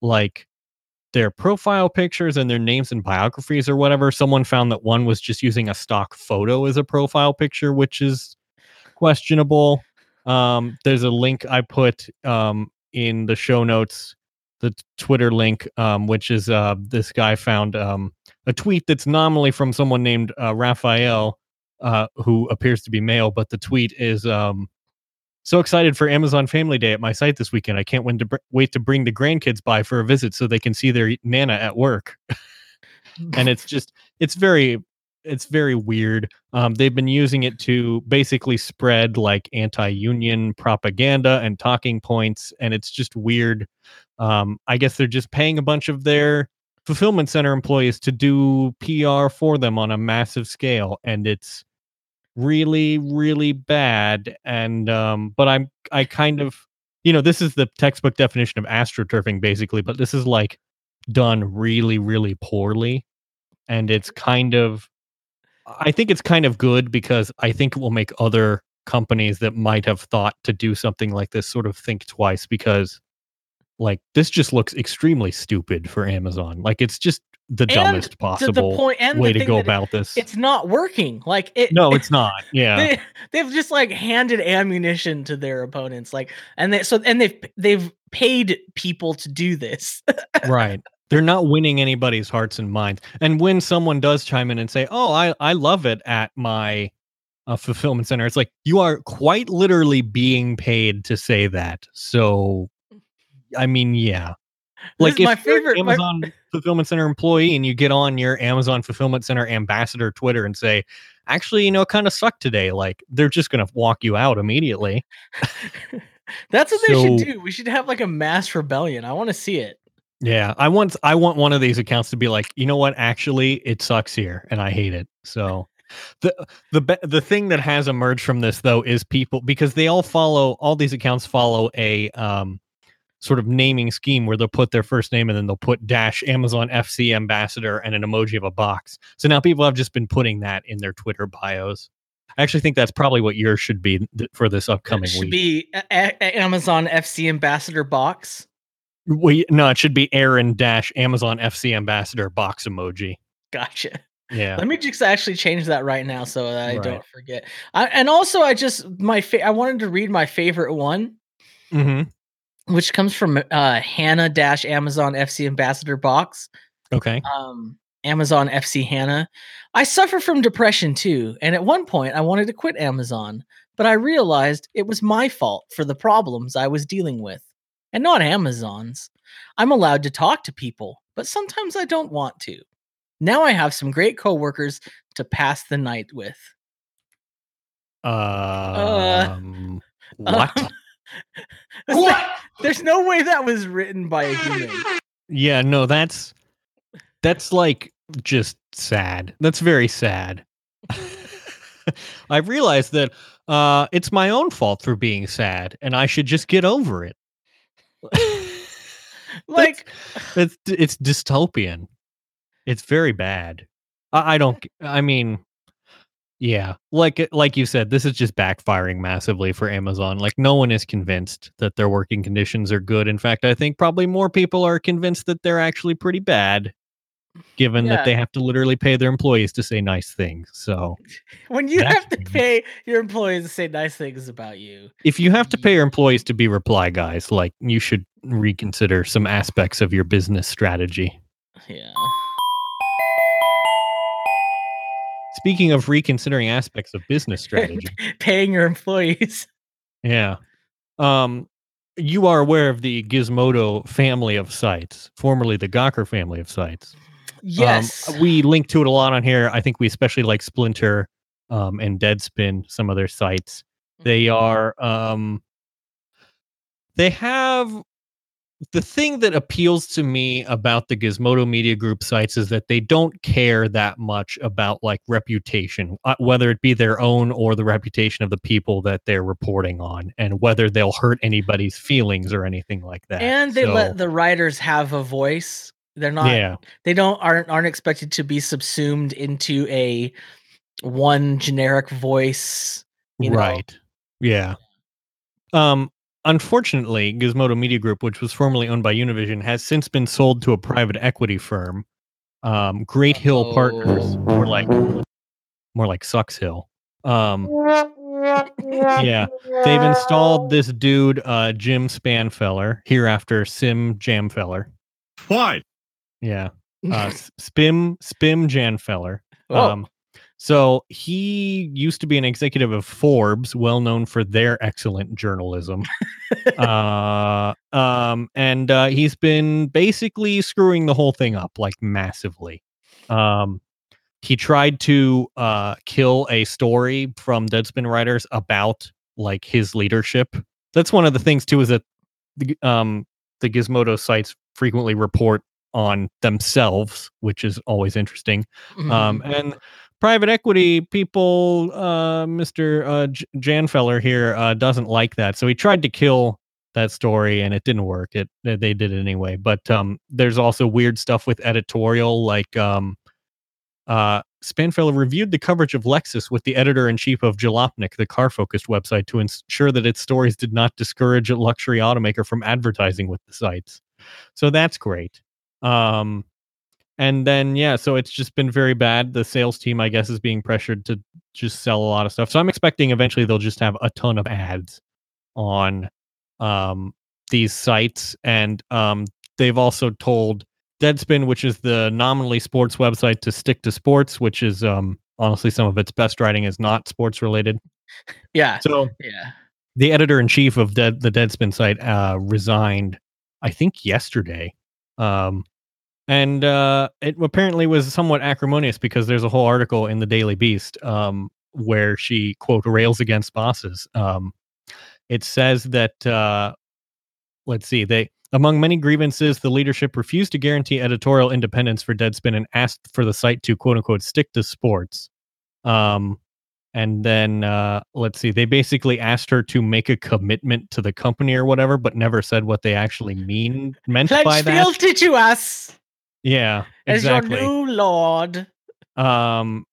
like, their profile pictures and their names and biographies or whatever. Someone found that one was just using a stock photo as a profile picture, which is questionable. Um, there's a link I put um, in the show notes, the Twitter link, um, which is uh, this guy found um, a tweet that's nominally from someone named uh, Raphael, uh, who appears to be male, but the tweet is um, so excited for Amazon Family Day at my site this weekend. I can't wait to, br- wait to bring the grandkids by for a visit so they can see their nana at work. [LAUGHS] and it's just, it's very, it's very weird. Um, they've been using it to basically spread like anti-union propaganda and talking points, and it's just weird. Um, I guess they're just paying a bunch of their fulfillment center employees to do PR for them on a massive scale, and it's really really bad and um but i'm i kind of you know this is the textbook definition of astroturfing basically but this is like done really really poorly and it's kind of i think it's kind of good because i think it will make other companies that might have thought to do something like this sort of think twice because like this just looks extremely stupid for amazon. Like it's just the And dumbest possible the point and way the to go about this. it's not working. Like it no it's not. Yeah. [LAUGHS] they, they've just like handed ammunition to their opponents like and they so and they've they've paid people to do this. [LAUGHS] Right. They're not winning anybody's hearts and minds. And when someone does chime in and say oh i i love it at my uh, fulfillment center it's like you are quite literally being paid to say that. So i mean yeah. Like my if you're an favorite- my- amazon fulfillment center employee and you get on your amazon fulfillment center ambassador twitter and say actually you know it kind of sucked today like they're just gonna walk you out immediately. [LAUGHS] That's what they should do. We should have like a mass rebellion. I want to see it. Yeah, I want I want one of these accounts to be like, you know what? Actually, it sucks here, and I hate it. So, the the the thing that has emerged from this though is people because they all follow all these accounts follow a um sort of naming scheme where they'll put their first name and then they'll put dash Amazon FC ambassador and an emoji of a box. So now people have just been putting that in their Twitter bios. I actually think that's probably what yours should be th- for this It upcoming should week. be a- a- amazon fc ambassador box we, no, it should be Aaron dash Amazon FC ambassador box emoji. gotcha Yeah. let me just actually change that right now so that i Right. don't forget I, and also i just my fa- i wanted to read my favorite one Mm-hmm. Which comes from uh hannah dash amazon fc ambassador box Okay. um Amazon FC Hannah. I suffer from depression too, and at one point I wanted to quit Amazon, but I realized it was my fault for the problems I was dealing with, and not Amazon's. I'm allowed to talk to people, but sometimes I don't want to. Now I have some great coworkers to pass the night with. Um, [LAUGHS] what? Um, what? There's no way that was written by a human. yeah, no, that's that's like just sad. That's very sad. [LAUGHS] I realized that uh, it's my own fault for being sad, and I should just get over it. [LAUGHS] Like [LAUGHS] It's it's dystopian. It's very bad. I, I don't. I mean, yeah, like eh, like you said, this is just backfiring massively for Amazon. Like no one is convinced that their working conditions are good. In fact, I think probably more people are convinced that they're actually pretty bad, given Yeah. that they have to literally pay their employees to say nice things. So [LAUGHS] when you have to pay your employees to say nice things about you. if you have to pay your employees to be reply guys, like you should reconsider some aspects of your business strategy. Yeah. Speaking of reconsidering aspects of business [LAUGHS] strategy. [LAUGHS] Paying your employees. Yeah. Um, you are aware of the Gizmodo family of sites, formerly the Gawker family of sites. Um, Yes. we link to it a lot on here. I think we especially like Splinter um, and Deadspin, some of their sites. They are, um, they have the thing that appeals to me about the Gizmodo Media Group sites is that they don't care that much about like reputation, uh, whether it be their own or the reputation of the people that they're reporting on, and whether they'll hurt anybody's feelings or anything like that. and they So, let the writers have a voice. They're not yeah, they don't aren't aren't expected to be subsumed into a one generic voice. you know? right, yeah. Um, unfortunately, Gizmodo Media Group, which was formerly owned by Univision, has since been sold to a private equity firm, um, Great Hill Partners, more like more like Sucks Hill. Um, yeah, they've installed this dude, uh, Jim Spanfeller, hereafter Sim Jamfeller. Why? Yeah, uh, S- Spim Spim Janfeller. Oh. Um, so he used to be an executive of Forbes, well known for their excellent journalism. uh, um, and uh, he's been basically screwing the whole thing up like massively. Um, he tried to uh, kill a story from Deadspin writers about like his leadership. That's one of the things too is that the, um, the Gizmodo sites frequently report on themselves, which is always interesting. Um, and private equity people, uh, Mr. Uh, J- Janfeller here uh, doesn't like that, so he tried to kill that story, and it didn't work. It they did it anyway. But um, there's also weird stuff with editorial, like um, uh, Spanfeller reviewed the coverage of Lexus with the editor in chief of Jalopnik, the car focused website, to ensure that its stories did not discourage a luxury automaker from advertising with the sites. So that's great. Um, and then yeah, so it's just been very bad. The sales team, I guess, is being pressured to just sell a lot of stuff. So I'm expecting eventually they'll just have a ton of ads on um these sites, and um they've also told Deadspin, which is the nominally sports website, to stick to sports, which is um honestly some of its best writing is not sports related. yeah, So yeah. the editor in chief of Dead, the Deadspin site uh, resigned, I think yesterday, um, and uh, it apparently was somewhat acrimonious because there's a whole article in the Daily Beast um, where she quote rails against bosses. Um, it says that uh, let's see, they among many grievances, the leadership refused to guarantee editorial independence for Deadspin and asked for the site to quote unquote stick to sports. Um, and then uh, let's see, they basically asked her to make a commitment to the company or whatever, but never said what they actually mean meant by Pledge that. fealty to us Yeah, exactly. as your new lord. Um,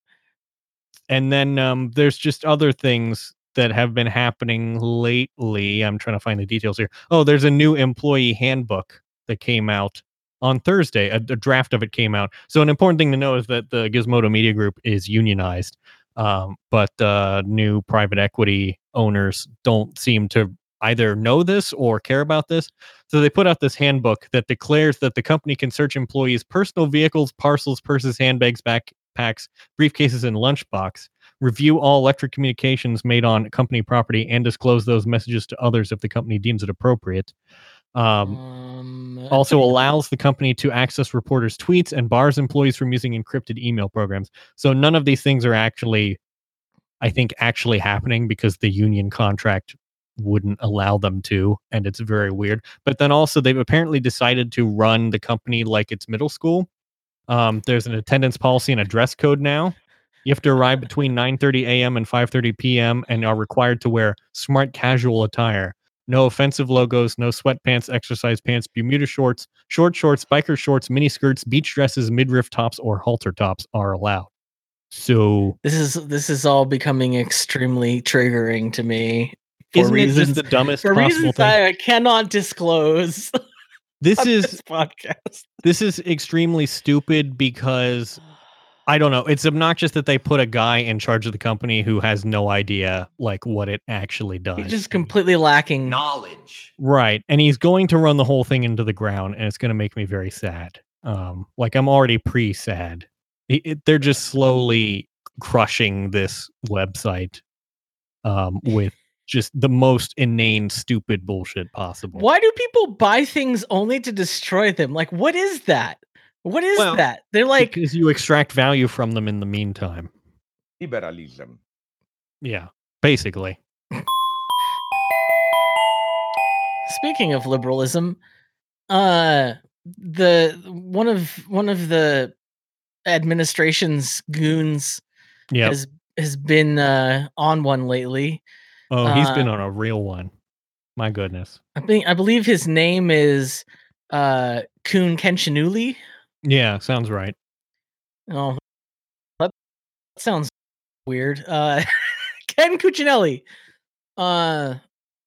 and then um, there's just other things that have been happening lately. I'm trying to find the details here. Oh, there's a new employee handbook that came out on Thursday. A, a draft of it came out. So an important thing to know is that the Gizmodo Media Group is unionized, um, but uh, new private equity owners don't seem to either know this or care about this. So they put out this handbook that declares that the company can search employees' personal vehicles, parcels, purses, handbags, backpacks, briefcases, and lunchbox. Review all electric communications made on company property and disclose those messages to others if the company deems it appropriate. Um, Um, also allows the company to access reporters' tweets and bars employees from using encrypted email programs. So none of these things are actually, I think, actually happening because the union contract wouldn't allow them to, and it's very weird. But then also they've apparently decided to run the company like it's middle school. Um, there's an attendance policy and a dress code now. You have to arrive [LAUGHS] between 9:30 a.m. and 5:30 p.m. and are required to wear smart casual attire. No offensive logos, no sweatpants, exercise pants, Bermuda shorts, short shorts, biker shorts, mini skirts, beach dresses, midriff tops, or halter tops are allowed. So, this is this is all becoming extremely triggering to me. For isn't it reasons, just the dumbest for possible reasons thing? I cannot disclose [LAUGHS] this on is this podcast. this is extremely stupid because I don't know. It's obnoxious that they put a guy in charge of the company who has no idea like what it actually does. He's just completely lacking Knowledge. Right. And he's going to run the whole thing into the ground and it's going to make me very sad. Um like I'm already pre-sad. It- it- they're just slowly crushing this website um with just the most inane stupid bullshit possible. Why do people buy things only to destroy them? Like, what is that? What is Well, that? They're like, because you extract value from them in the meantime. Liberalism. Yeah. Basically. speaking of liberalism, uh, the one of one of the administration's goons Yeah. has has been uh, on one lately. Oh, he's been uh, on a real one. My goodness. I think I believe his name is uh, Kun Kenchinuli. Yeah, sounds right. Oh, that sounds weird. Uh, [LAUGHS] Ken Cuccinelli. Uh,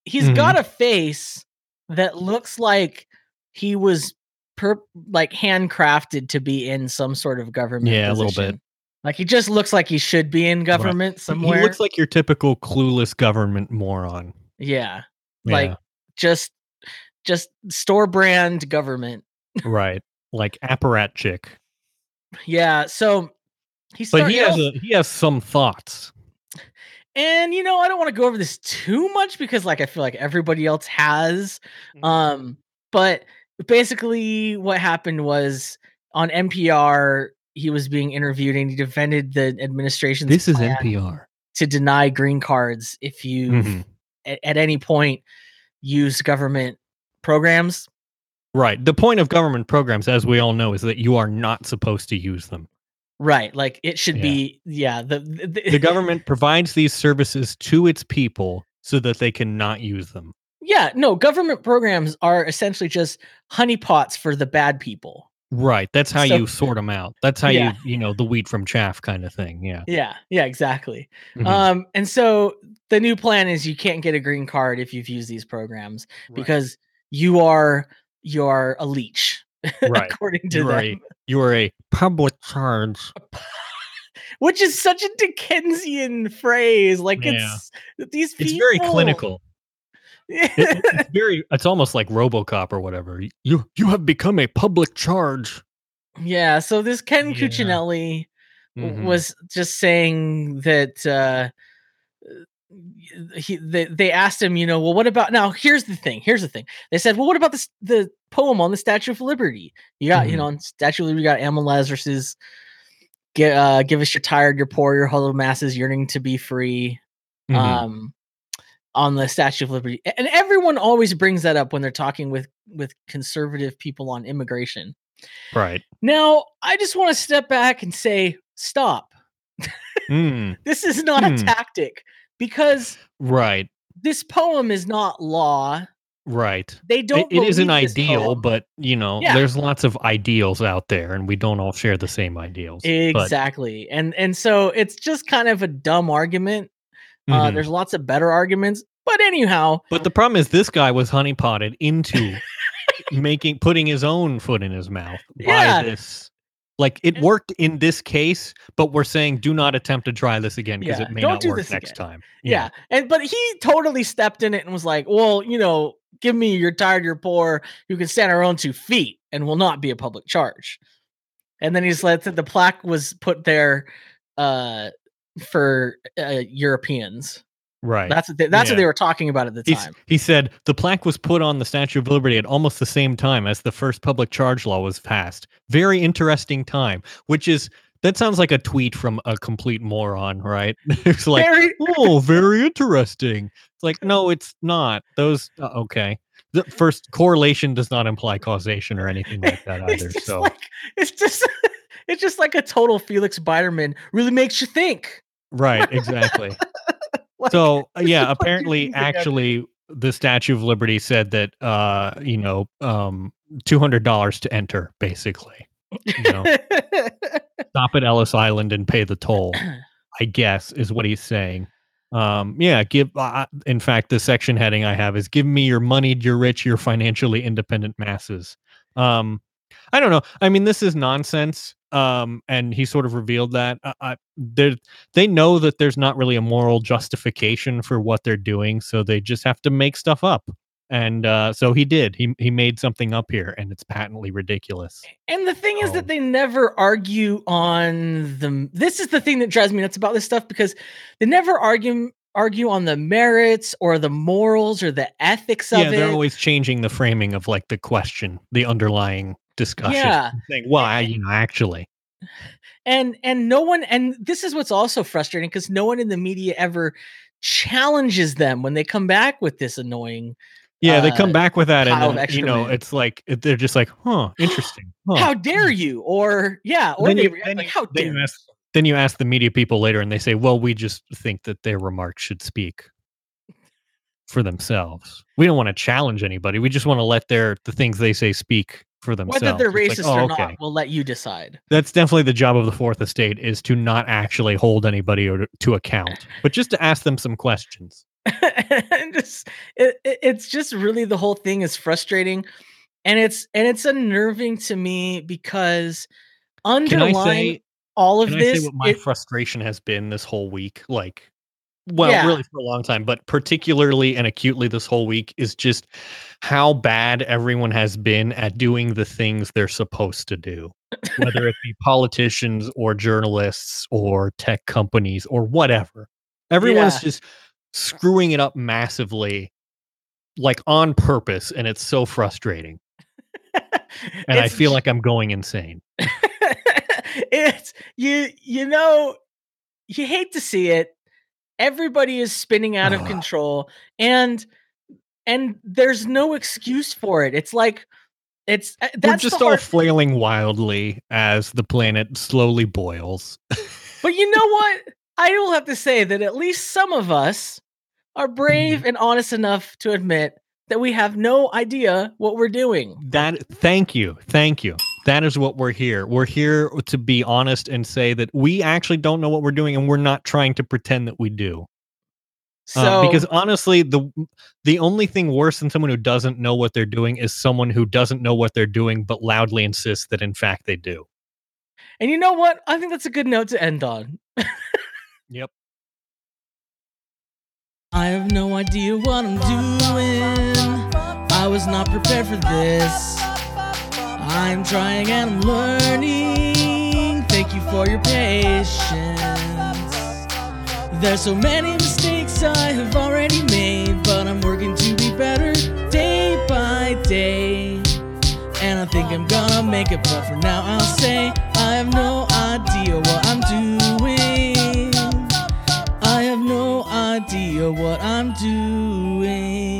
he's Mhm. got a face that looks like he was per like handcrafted to be in some sort of government. Yeah, a little bit. Like he just looks like he should be in government somewhere. He looks like your typical clueless government moron. yeah, Yeah, like just just store brand government. right. Like apparatchik. Yeah, so he But he has a, he has some thoughts. and you know, I don't want to go over this too much because like I feel like everybody else has. Mm-hmm. Um, but basically what happened was on NPR he was being interviewed and he defended the administration's This is plan NPR. to deny green cards if you Mhm. at, at any point use government programs. Right. The point of government programs, as we all know, is that you are not supposed to use them. Right. Like it should Yeah. be yeah, the the, The [LAUGHS] government provides these services to its people so that they cannot use them. Yeah, no, government programs are essentially just honeypots for the bad people. Right. That's how So- you sort them out. That's how Yeah. you, you know, the wheat from chaff kind of thing. Yeah. Yeah, yeah, exactly. Mhm. Um, and so the new plan is you can't get a green card if you've used these programs because you are you are a leech, [LAUGHS] Right. according to You them. a, you are a public charge. Which is such a Dickensian phrase. Like Yeah. it's these people. It's very clinical. It- it- it's [LAUGHS] very. It's almost like RoboCop or whatever. You you have become a public charge. Yeah, so this Ken Yeah. Cuccinelli Mhm. was just saying that uh he they, they asked him you know well what about now here's the thing here's the thing they said well what about this the poem on the statue of liberty you got you Mhm. know on statue of liberty you got Emma Lazarus's give, uh, give us your tired your poor your huddled masses yearning to be free Mhm. um on the statue of liberty and everyone always brings that up when they're talking with with conservative people on immigration right. now i just want to step back and say stop Mm, [LAUGHS] this is not a Hmm. tactic because right. this poem is not law. Right. They don't. it is an ideal, poem. but you know, Yeah. there's lots of ideals out there, and we don't all share the same ideals. But- exactly, and and so it's just kind of a dumb argument. Uh, Mhm. there's lots of better arguments, but anyhow, But the problem is, this guy was honeypotted into [LAUGHS] making putting his own foot in his mouth Yeah. by this. Like it worked in this case, but we're saying do not attempt to try this again because Yeah, it may not work next again. time. yeah. and but he totally stepped in it and was like, "Well, you know, give me your tired, your poor, you can stand our own two feet, and will not be a public charge." And then he's like, "The plaque was put there uh, for uh, Europeans." Right. That's what they, that's what they were talking about at the He's- time. he said the plaque was put on the Statue of Liberty at almost the same time as the first public charge law was passed. Very interesting time, which is that sounds like a tweet from a complete moron, right? [LAUGHS] it's like, Very, oh, [LAUGHS] very interesting. It's like, no, it's not. Those uh, okay. The first correlation does not imply causation or anything like that [LAUGHS] either. it's So like it's just it's just like a total Felix Biederman really makes you think. Right, exactly. [LAUGHS] Like, so uh, [LAUGHS] yeah apparently think about it. actually the statue of liberty said that uh you know um $200 to enter basically you know [LAUGHS] stop at ellis island and pay the toll i guess is what he's saying um yeah give uh, in fact the section heading i have is give me your moneyed you're rich you're financially independent masses um i don't know. I mean this is nonsense um and he sort of revealed that uh, I, they know that there's not really a moral justification for what they're doing so they just have to make stuff up. And uh so he did. He he made something up here and it's patently ridiculous. And the thing is that they never argue on the this is the thing that drives me nuts about this stuff because they never argue argue on the merits or the morals or the ethics of yeah it. Yeah, they're always changing the framing of like the question the underlying discussion Yeah. saying well I, you know actually and and no one and this is what's also frustrating because no one in the media ever challenges them when they come back with this annoying yeah they come uh, back with that and then, you know it's like they're just like huh interesting [GASPS] huh. how dare you or yeah or Then they you- then like you- how then dare you? ask then you ask the media people later and they say well we just think that their remarks should speak for themselves we don't want to challenge anybody we just want to let their the things they say speak for themselves whether they're racist like, oh, or okay. not we'll let you decide that's definitely the job of the fourth estate is to not actually hold anybody or to, account but just to ask them some questions I'm [LAUGHS] just it, it- it's just really the whole thing is frustrating and it's and it's unnerving to me because Can I underlying say all of this I say what my it- frustration has been this whole week? Like, well, Yeah. really for a long time, but particularly and acutely this whole week is just how bad everyone has been at doing the things they're supposed to do, whether it be politicians or journalists or tech companies or whatever. Everyone's Yeah. just screwing it up massively, like on purpose, and it's so frustrating. [LAUGHS] And I feel like I'm going insane. [LAUGHS] it's you you know you hate to see it everybody is spinning out of control and and there's no excuse for it it's like it's uh, We're just all flailing wildly as the planet slowly boils. but you know what i will have to say that at least some of us are brave Mm-hmm. and honest enough to admit that we have no idea what we're doing That thank you. Thank you. That is what we're here. We're here to be honest and say that we actually don't know what we're doing and we're not trying to pretend that we do. so Uh, because honestly, the the only thing worse than someone who doesn't know what they're doing is someone who doesn't know what they're doing but loudly insists that in fact they do. and you know what i think that's a good note to end on Yep. I have no idea what I'm doing. I was not prepared for this. I'm trying and I'm learning. Thank you for your patience. There's so many mistakes I have already made, but I'm working to be better day by day. And I think I'm gonna make it, but for now I'll say I have no idea what I'm doing. I have no idea what I'm doing.